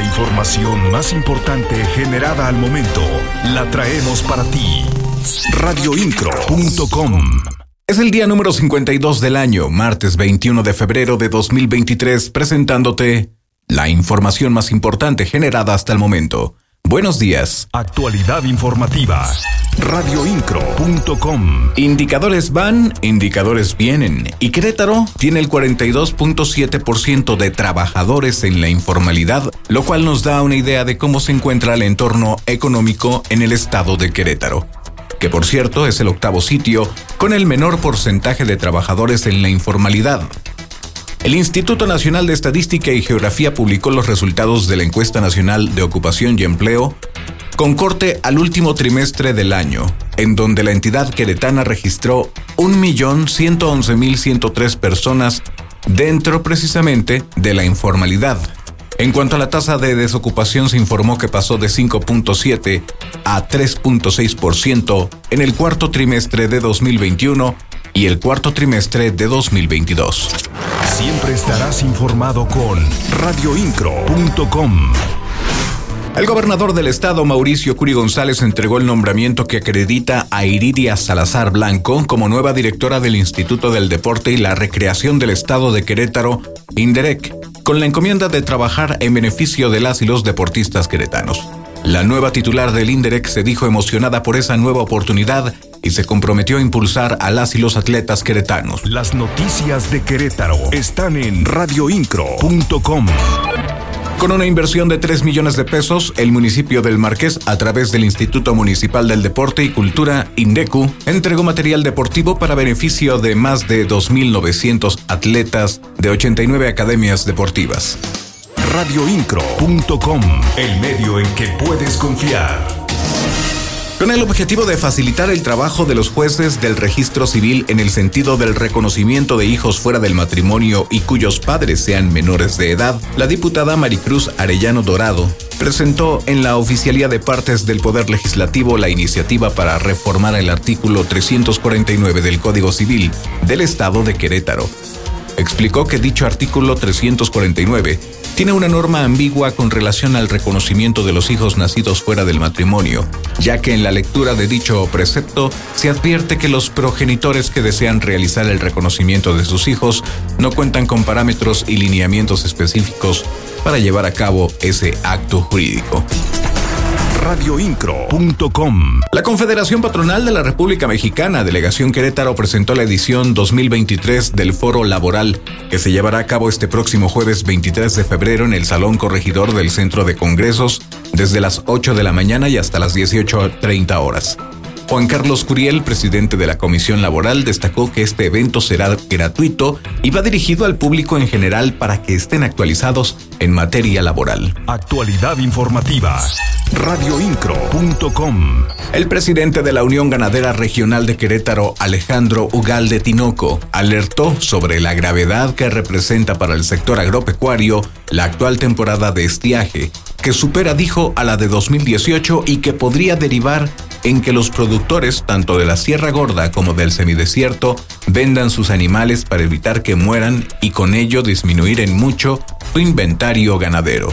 La información más importante generada al momento la traemos para ti. Radioincro.com Es el día número 52 del año, martes 21 de febrero de 2023, presentándote la información más importante generada hasta el momento. Buenos días. Actualidad informativa. Radioincro.com Indicadores van, indicadores vienen. Y Querétaro tiene el 42.7% de trabajadores en la informalidad, lo cual nos da una idea de cómo se encuentra el entorno económico en el estado de Querétaro que por cierto es el octavo sitio con el menor porcentaje de trabajadores en la informalidad. El Instituto Nacional de Estadística y Geografía publicó los resultados de la encuesta nacional de ocupación y empleo con corte al último trimestre del año, en donde la entidad queretana registró 1.111.103 personas dentro precisamente de la informalidad. En cuanto a la tasa de desocupación, se informó que pasó de 5.7 a 3.6% en el cuarto trimestre de 2021 y el cuarto trimestre de 2022. Siempre estarás informado con radioincro.com. El gobernador del estado, Mauricio Curi González, entregó el nombramiento que acredita a Iridia Salazar Blanco como nueva directora del Instituto del Deporte y la Recreación del Estado de Querétaro, INDEREC, con la encomienda de trabajar en beneficio de las y los deportistas queretanos. La nueva titular del INDEREC se dijo emocionada por esa nueva oportunidad y se comprometió a impulsar a las y los atletas queretanos. Las noticias de Querétaro están en radioincro.com. Con una inversión de 3 millones de pesos, el municipio del Marqués, a través del Instituto Municipal del Deporte y Cultura, INDECU, entregó material deportivo para beneficio de más de 2.900 atletas de 89 academias deportivas. Radioincro.com, el medio en que puedes confiar. Con el objetivo de facilitar el trabajo de los jueces del registro civil en el sentido del reconocimiento de hijos fuera del matrimonio y cuyos padres sean menores de edad, la diputada Maricruz Arellano Dorado presentó en la Oficialía de Partes del Poder Legislativo la iniciativa para reformar el artículo 349 del Código Civil del Estado de Querétaro. Explicó que dicho artículo 349 tiene una norma ambigua con relación al reconocimiento de los hijos nacidos fuera del matrimonio, ya que en la lectura de dicho precepto se advierte que los progenitores que desean realizar el reconocimiento de sus hijos no cuentan con parámetros y lineamientos específicos para llevar a cabo ese acto jurídico radioincro.com. La Confederación Patronal de la República Mexicana, Delegación Querétaro, presentó la edición 2023 del Foro Laboral, que se llevará a cabo este próximo jueves 23 de febrero en el Salón Corregidor del Centro de Congresos, desde las 8 de la mañana y hasta las 18.30 horas. Juan Carlos Curiel, presidente de la Comisión Laboral, destacó que este evento será gratuito y va dirigido al público en general para que estén actualizados en materia laboral. Actualidad informativa. Radioincro.com. El presidente de la Unión Ganadera Regional de Querétaro, Alejandro Ugalde Tinoco, alertó sobre la gravedad que representa para el sector agropecuario la actual temporada de estiaje, que supera, dijo, a la de 2018 y que podría derivar en que los productores, tanto de la Sierra Gorda como del semidesierto, vendan sus animales para evitar que mueran y con ello disminuir en mucho su inventario ganadero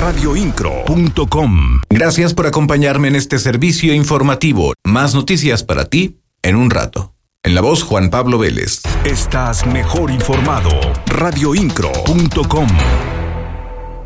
radioincro.com. Gracias por acompañarme en este servicio informativo. Más noticias para ti en un rato. En la voz Juan Pablo Vélez. Estás mejor informado. radioincro.com.